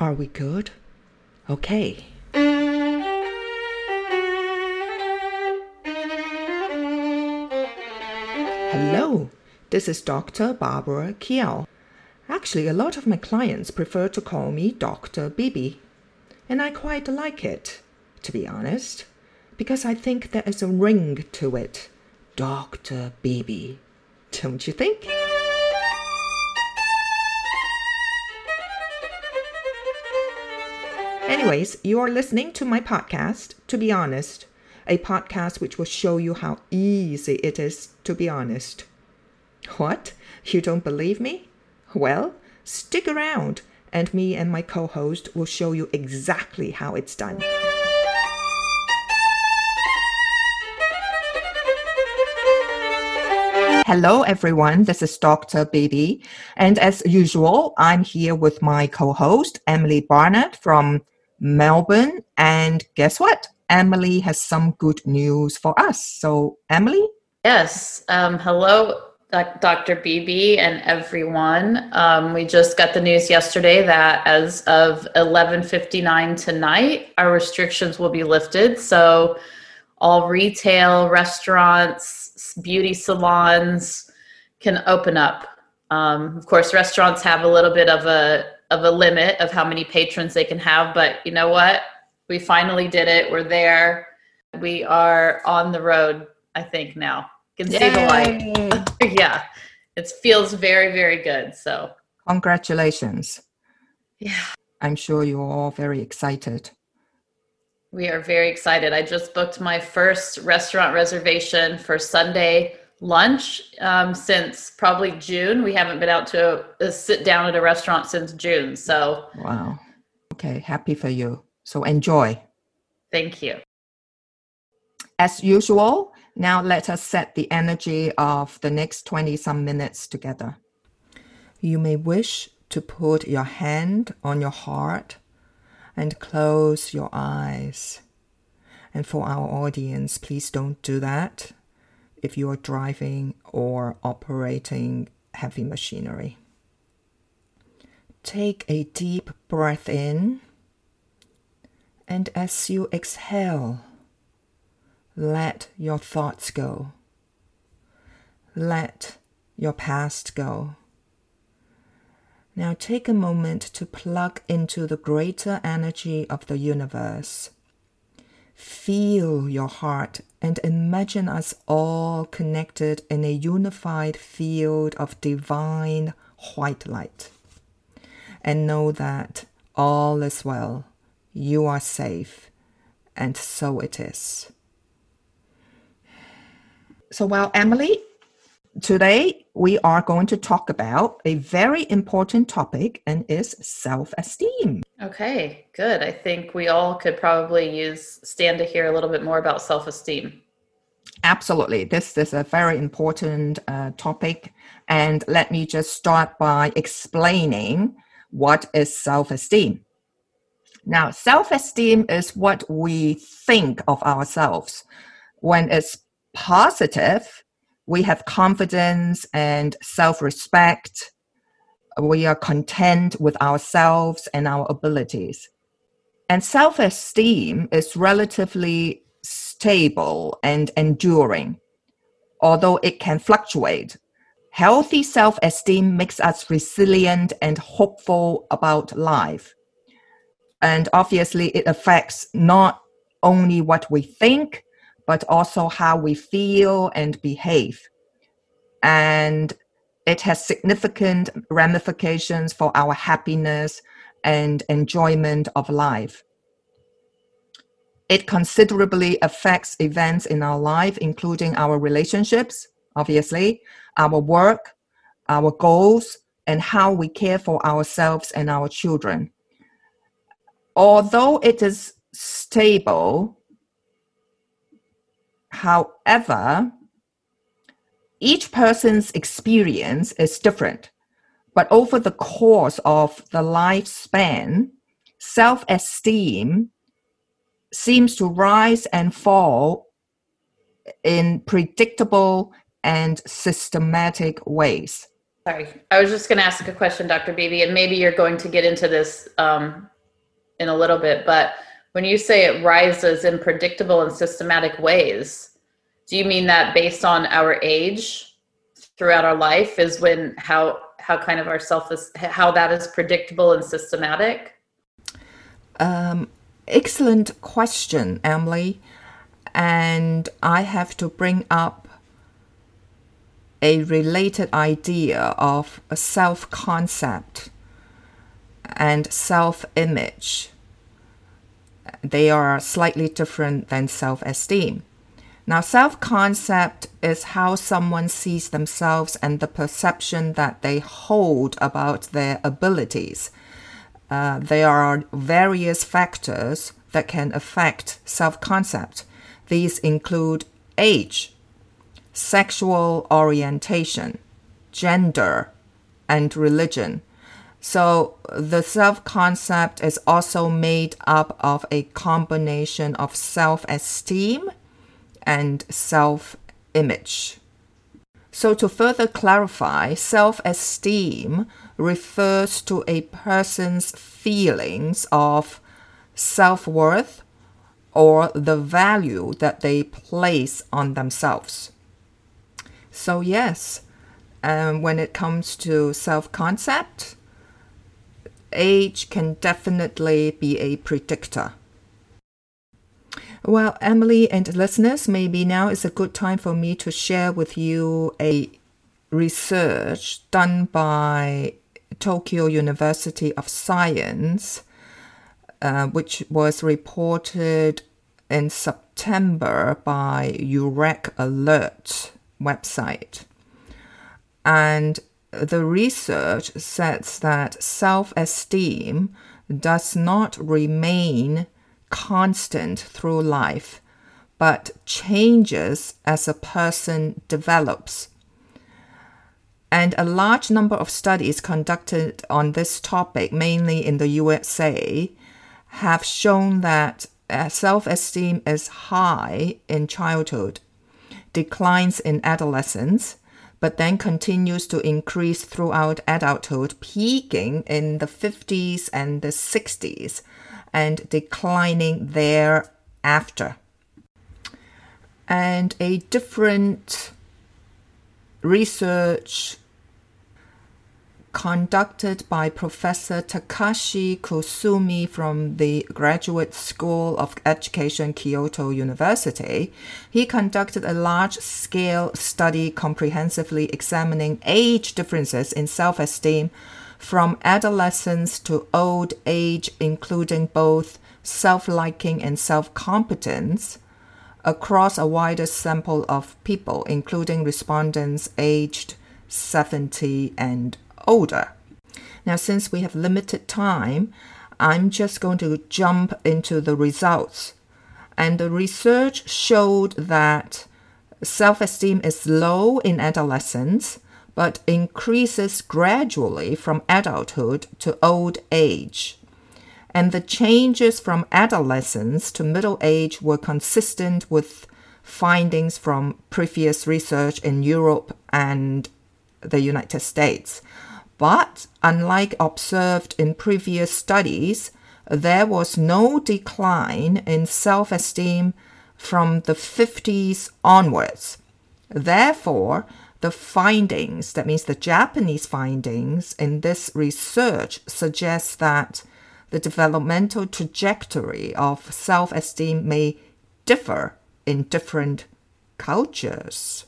Are we good? Okay. Hello, this is Dr. Barbara Kiao. Actually, a lot of my clients prefer to call me Dr. Bibi, and I quite like it, to be honest, because I think there is a ring to it. Dr. Bibi. Don't you think? Anyways, you are listening to my podcast, To Be Honest, a podcast which will show you how easy it is to be honest. What? You don't believe me? Well, stick around, and me and my co host will show you exactly how it's done. Hello, everyone. This is Dr. Bibi. And as usual, I'm here with my co host, Emily Barnett from Melbourne. And guess what? Emily has some good news for us. So, Emily? Yes. Um, hello, Dr. Bibi and everyone. Um, we just got the news yesterday that as of 11:59 tonight, our restrictions will be lifted. So all retail, restaurants, beauty salons can open up. Um, of course, restaurants have a little bit of a of a limit of how many patrons they can have, but you know what? We finally did it. We're there. We are on the road. I think now can Yay. see the light. yeah, it feels very very good. So congratulations. Yeah, I'm sure you're all very excited. We are very excited. I just booked my first restaurant reservation for Sunday lunch um, since probably June. We haven't been out to a, sit down at a restaurant since June. So, wow. Okay, happy for you. So, enjoy. Thank you. As usual, now let us set the energy of the next 20 some minutes together. You may wish to put your hand on your heart and close your eyes. And for our audience, please don't do that if you are driving or operating heavy machinery. Take a deep breath in, and as you exhale, let your thoughts go. Let your past go. Now take a moment to plug into the greater energy of the universe. Feel your heart and imagine us all connected in a unified field of divine white light. And know that all is well, you are safe, and so it is. So, well, Emily, Today, we are going to talk about a very important topic and is self-esteem. Okay, good. I think we all could probably use stand to hear a little bit more about self-esteem. Absolutely. This is a very important uh, topic. And let me just start by explaining what is self-esteem. Now, self-esteem is what we think of ourselves. When it's positive, we have confidence and self respect. We are content with ourselves and our abilities. And self esteem is relatively stable and enduring, although it can fluctuate. Healthy self esteem makes us resilient and hopeful about life. And obviously, it affects not only what we think, but also how we feel and behave. And it has significant ramifications for our happiness and enjoyment of life. It considerably affects events in our life, including our relationships, obviously, our work, our goals, and how we care for ourselves and our children. Although it is stable, However, each person's experience is different, but over the course of the lifespan, self esteem seems to rise and fall in predictable and systematic ways. Sorry, I was just going to ask a question, Dr. Bibi, and maybe you're going to get into this um, in a little bit, but when you say it rises in predictable and systematic ways, do you mean that based on our age throughout our life is when how how kind of our self is how that is predictable and systematic? Um, excellent question, Emily. And I have to bring up a related idea of a self concept and self image. They are slightly different than self esteem. Now, self concept is how someone sees themselves and the perception that they hold about their abilities. Uh, there are various factors that can affect self concept. These include age, sexual orientation, gender, and religion. So the self concept is also made up of a combination of self esteem and self image. So, to further clarify, self esteem refers to a person's feelings of self worth or the value that they place on themselves. So, yes, um, when it comes to self concept, age can definitely be a predictor. Well, Emily and listeners, maybe now is a good time for me to share with you a research done by Tokyo University of Science, uh, which was reported in September by EurekAlert website. And the research says that self esteem does not remain constant through life, but changes as a person develops. And a large number of studies conducted on this topic, mainly in the USA, have shown that uh, self esteem is high in childhood, declines in adolescence, but then continues to increase throughout adulthood, peaking in the 50s and the 60s and declining thereafter. And a different research conducted by Professor Takashi Kusumi from the Graduate School of Education, Kyoto University. He conducted a large scale study comprehensively examining age differences in self esteem from adolescence to old age, including both self liking and self competence, across a wider sample of people, including respondents aged 70 and older. Now, since we have limited time, I'm just going to jump into the results. And the research showed that self esteem is low in adolescence but increases gradually from adulthood to old age. And the changes from adolescence to middle age were consistent with findings from previous research in Europe and the United States. But unlike observed in previous studies, there was no decline in self esteem from the 50s onwards. Therefore, the findings, that means the Japanese findings in this research, suggests that the developmental trajectory of self esteem may differ in different cultures.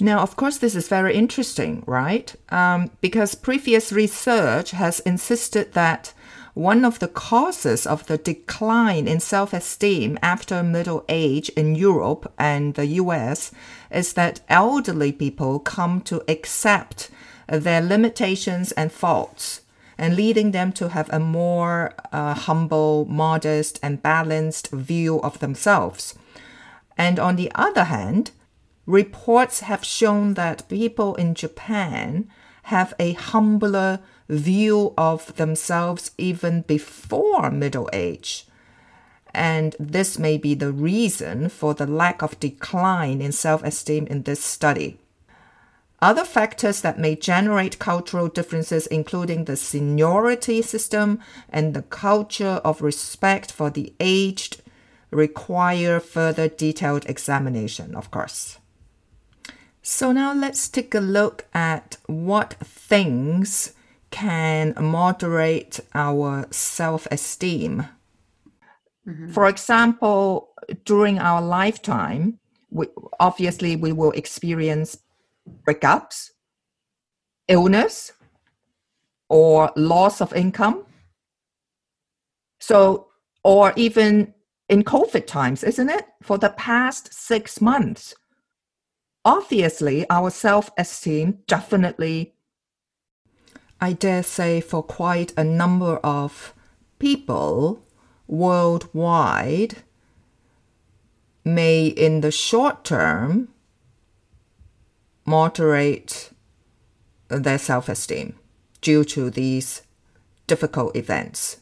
Now, of course, this is very interesting, right? Um, because previous research has insisted that one of the causes of the decline in self esteem after middle age in Europe and the US is that elderly people come to accept their limitations and faults and leading them to have a more uh, humble, modest, and balanced view of themselves. And on the other hand, reports have shown that people in Japan have a humbler view of themselves even before middle age. And this may be the reason for the lack of decline in self esteem in this study. Other factors that may generate cultural differences, including the seniority system and the culture of respect for the aged, require further detailed examination, of course. So now let's take a look at what things can moderate our self esteem. Mm-hmm. For example, during our lifetime, we, obviously we will experience breakups, illness, or loss of income. So, or even in COVID times, isn't it? For the past six months, obviously our self esteem definitely, I dare say, for quite a number of people worldwide, may in the short term moderate their self esteem due to these difficult events.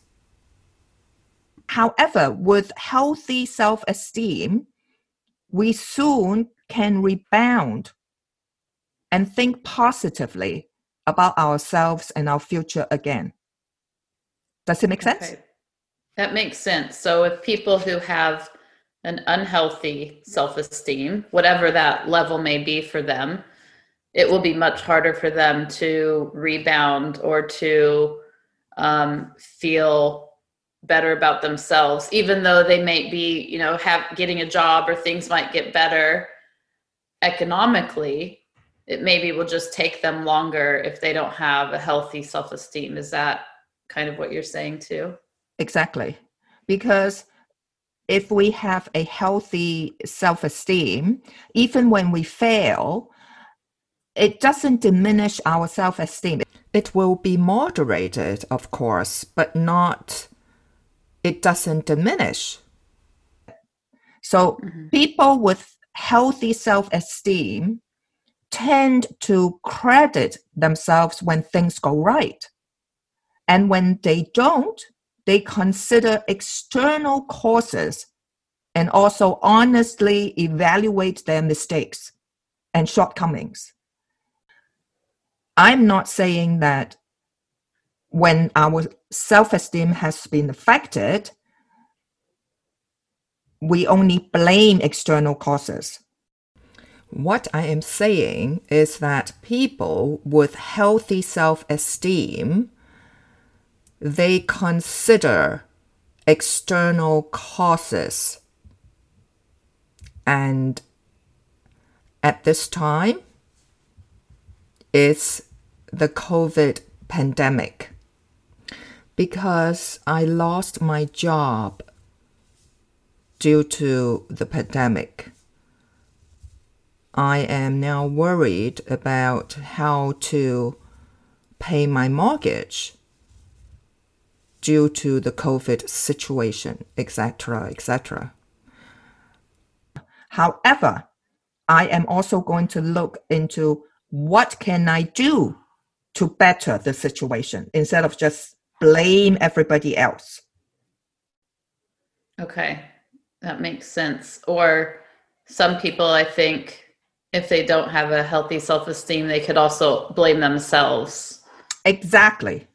However, with healthy self esteem, we soon can rebound and think positively about ourselves and our future again. Does it make sense? Okay. That makes sense. So, if people who have an unhealthy self esteem, whatever that level may be for them, it will be much harder for them to rebound or to um, feel better about themselves even though they may be you know have getting a job or things might get better economically it maybe will just take them longer if they don't have a healthy self-esteem. Is that kind of what you're saying too? Exactly. Because if we have a healthy self-esteem even when we fail it doesn't diminish our self esteem. It will be moderated, of course, but not, it doesn't diminish. So mm-hmm. people with healthy self esteem tend to credit themselves when things go right. And when they don't, they consider external causes and also honestly evaluate their mistakes and shortcomings. I'm not saying that when our self esteem has been affected, we only blame external causes. What I am saying is that people with healthy self esteem they consider external causes and at this time it's the COVID pandemic because I lost my job due to the pandemic. I am now worried about how to pay my mortgage due to the COVID situation, etc., etc. However, I am also going to look into what can I do to better the situation instead of just blame everybody else. Okay, that makes sense. Or some people, I think, if they don't have a healthy self esteem, they could also blame themselves. Exactly.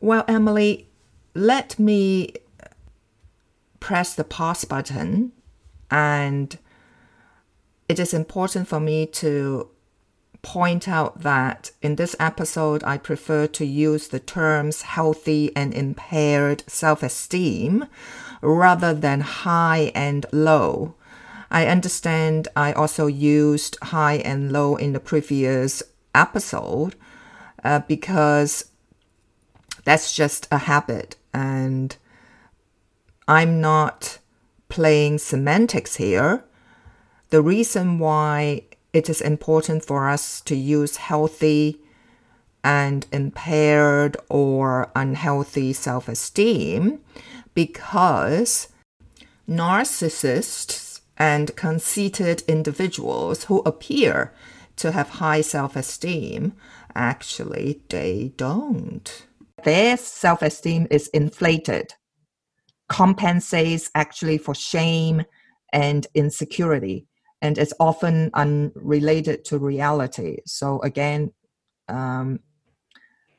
Well, Emily, let me press the pause button and it is important for me to point out that in this episode, I prefer to use the terms healthy and impaired self esteem rather than high and low. I understand I also used high and low in the previous episode uh, because that's just a habit and I'm not playing semantics here the reason why it is important for us to use healthy and impaired or unhealthy self esteem because narcissists and conceited individuals who appear to have high self esteem actually they don't. Their self esteem is inflated, compensates actually for shame and insecurity and it's often unrelated to reality. So again, um,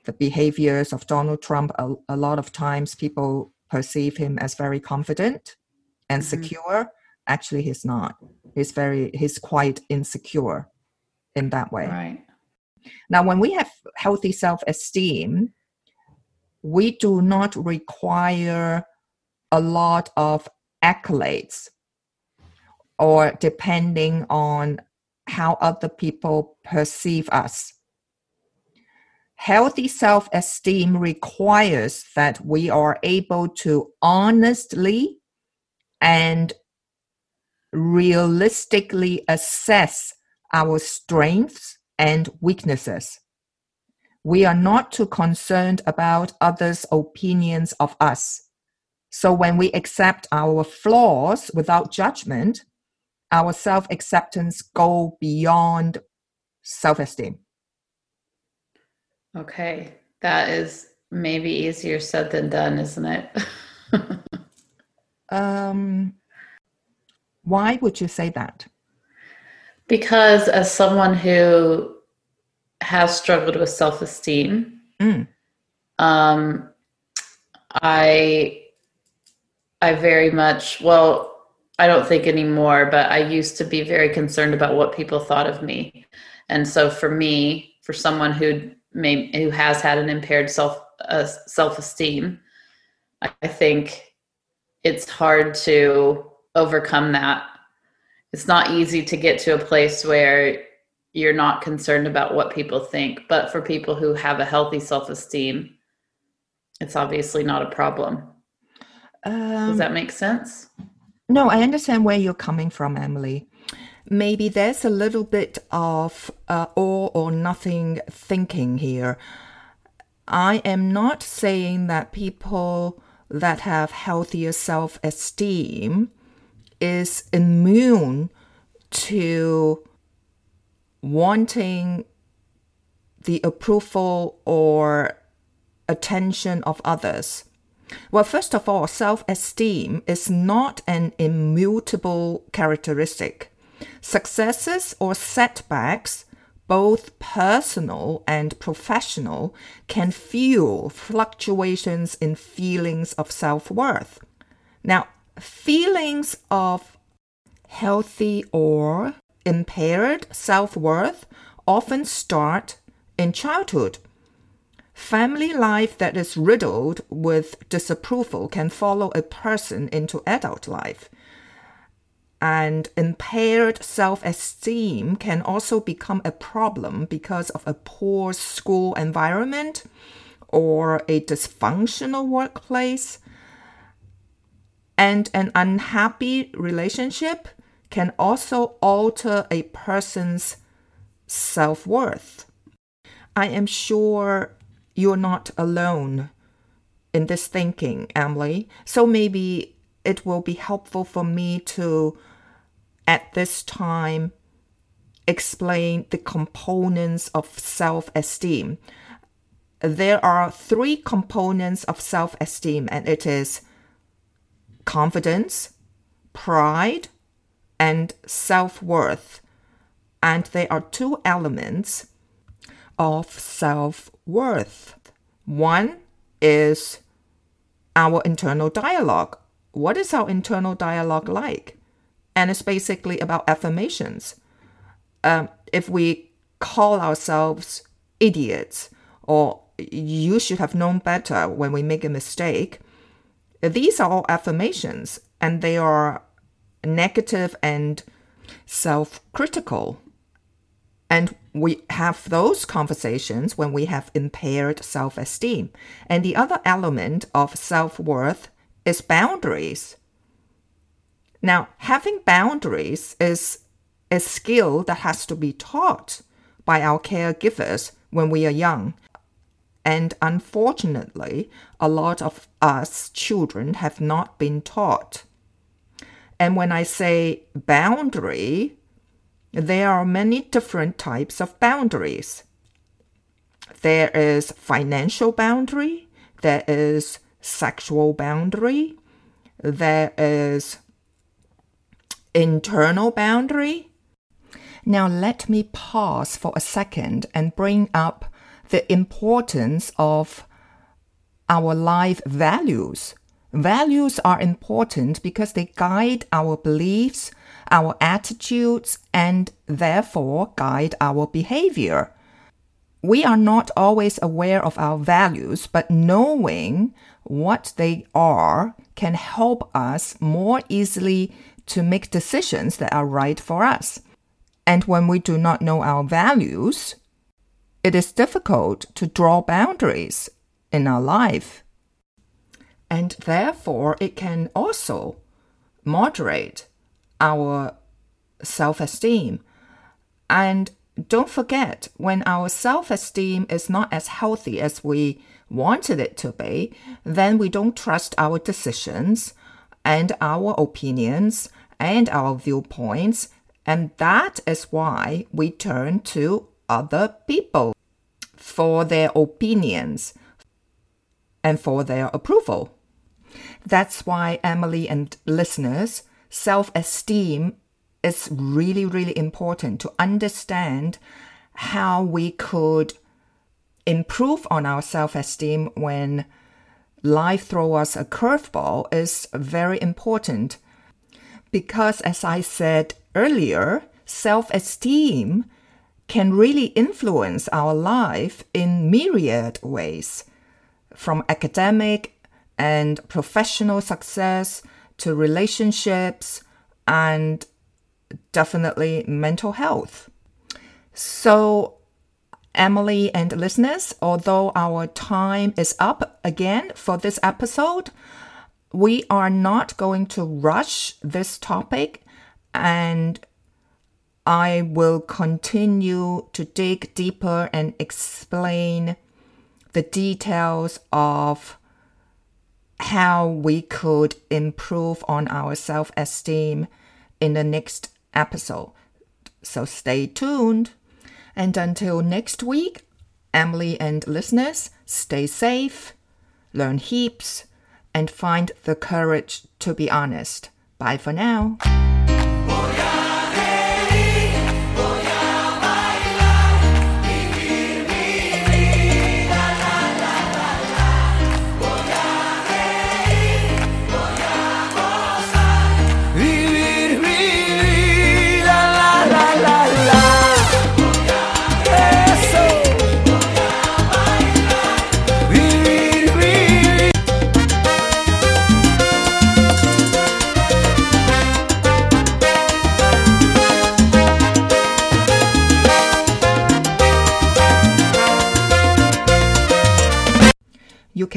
the behaviors of Donald Trump, a, a, lot of times people perceive him as very confident and mm-hmm. secure. Actually, he's not. He's very, he's quite insecure in that way. Right. Now, when we have healthy self esteem, we do not require a lot of accolades or depending on how other people perceive us. Healthy self esteem requires that we are able to honestly and realistically assess our strengths and weaknesses. We are not too concerned about others' opinions of us. So when we accept our flaws without judgment, our self acceptance go beyond self esteem. Okay, that is maybe easier said than done, isn't it? um, why would you say that? Because as someone who has struggled with self esteem, mm. um, I I very much well I don't think anymore, but I used to be very concerned about what people thought of me. And so for me, for someone who may who has had an impaired self uh, self-esteem, I think it's hard to overcome that. It's not easy to get to a place where you're not concerned about what people think, but for people who have a healthy self-esteem, it's obviously not a problem. Um, Does that make sense? No, I understand where you're coming from, Emily. Maybe there's a little bit of uh, all or nothing thinking here. I am not saying that people that have healthier self esteem is immune to wanting the approval or attention of others. Well, first of all, self esteem is not an immutable characteristic. Successes or setbacks, both personal and professional, can fuel fluctuations in feelings of self worth. Now, feelings of healthy or impaired self worth often start in childhood Family life that is riddled with disapproval can follow a person into adult life. And impaired self esteem can also become a problem because of a poor school environment or a dysfunctional workplace. And an unhappy relationship can also alter a person's self worth. I am sure you're not alone in this thinking, Emily. So maybe it will be helpful for me to, at this time, explain the components of self esteem. There are three components of self esteem, and it is confidence, pride, and self worth. And they are two elements of self worth. One is our internal dialogue. What is our internal dialogue like? And it's basically about affirmations. Um, if we call ourselves idiots or you should have known better when we make a mistake, these are all affirmations and they are negative and self critical. And we have those conversations when we have impaired self esteem. And the other element of self worth is boundaries. Now, having boundaries is a skill that has to be taught by our caregivers when we are young. And unfortunately, a lot of us children have not been taught. And when I say boundary, there are many different types of boundaries. There is financial boundary, there is sexual boundary, there is internal boundary, Now, let me pause for a second and bring up the importance of our life values. Values are important because they guide our beliefs, our attitudes, and therefore guide our behavior. We are not always aware of our values, but knowing what they are can help us more easily to make decisions that are right for us. And when we do not know our values, it is difficult to draw boundaries in our life. And therefore, it can also moderate our self esteem. And don't forget, when our self esteem is not as healthy as we wanted it to be, then we don't trust our decisions and our opinions and our viewpoints and that is why we turn to other people for their opinions and for their approval. That's why, Emily and listeners, self esteem is really, really important to understand how we could improve on our self esteem when life throws us a curveball is very important. Because, as I said earlier, self esteem can really influence our life in myriad ways, from academic and professional success to relationships and definitely mental health. So, Emily and listeners, although our time is up again for this episode, we are not going to rush this topic and I will continue to dig deeper and explain the details of how we could improve on our self esteem in the next episode. So stay tuned. And until next week, Emily and listeners, stay safe, learn heaps, and find the courage to be honest. Bye for now.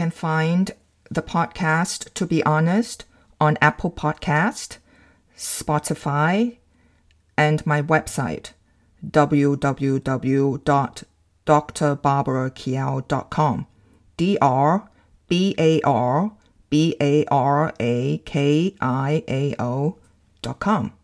Can find the podcast, to be honest, on Apple Podcast, Spotify, and my website, www.drbarbarakiao.com. D R B A R B A R A K I A O dot com.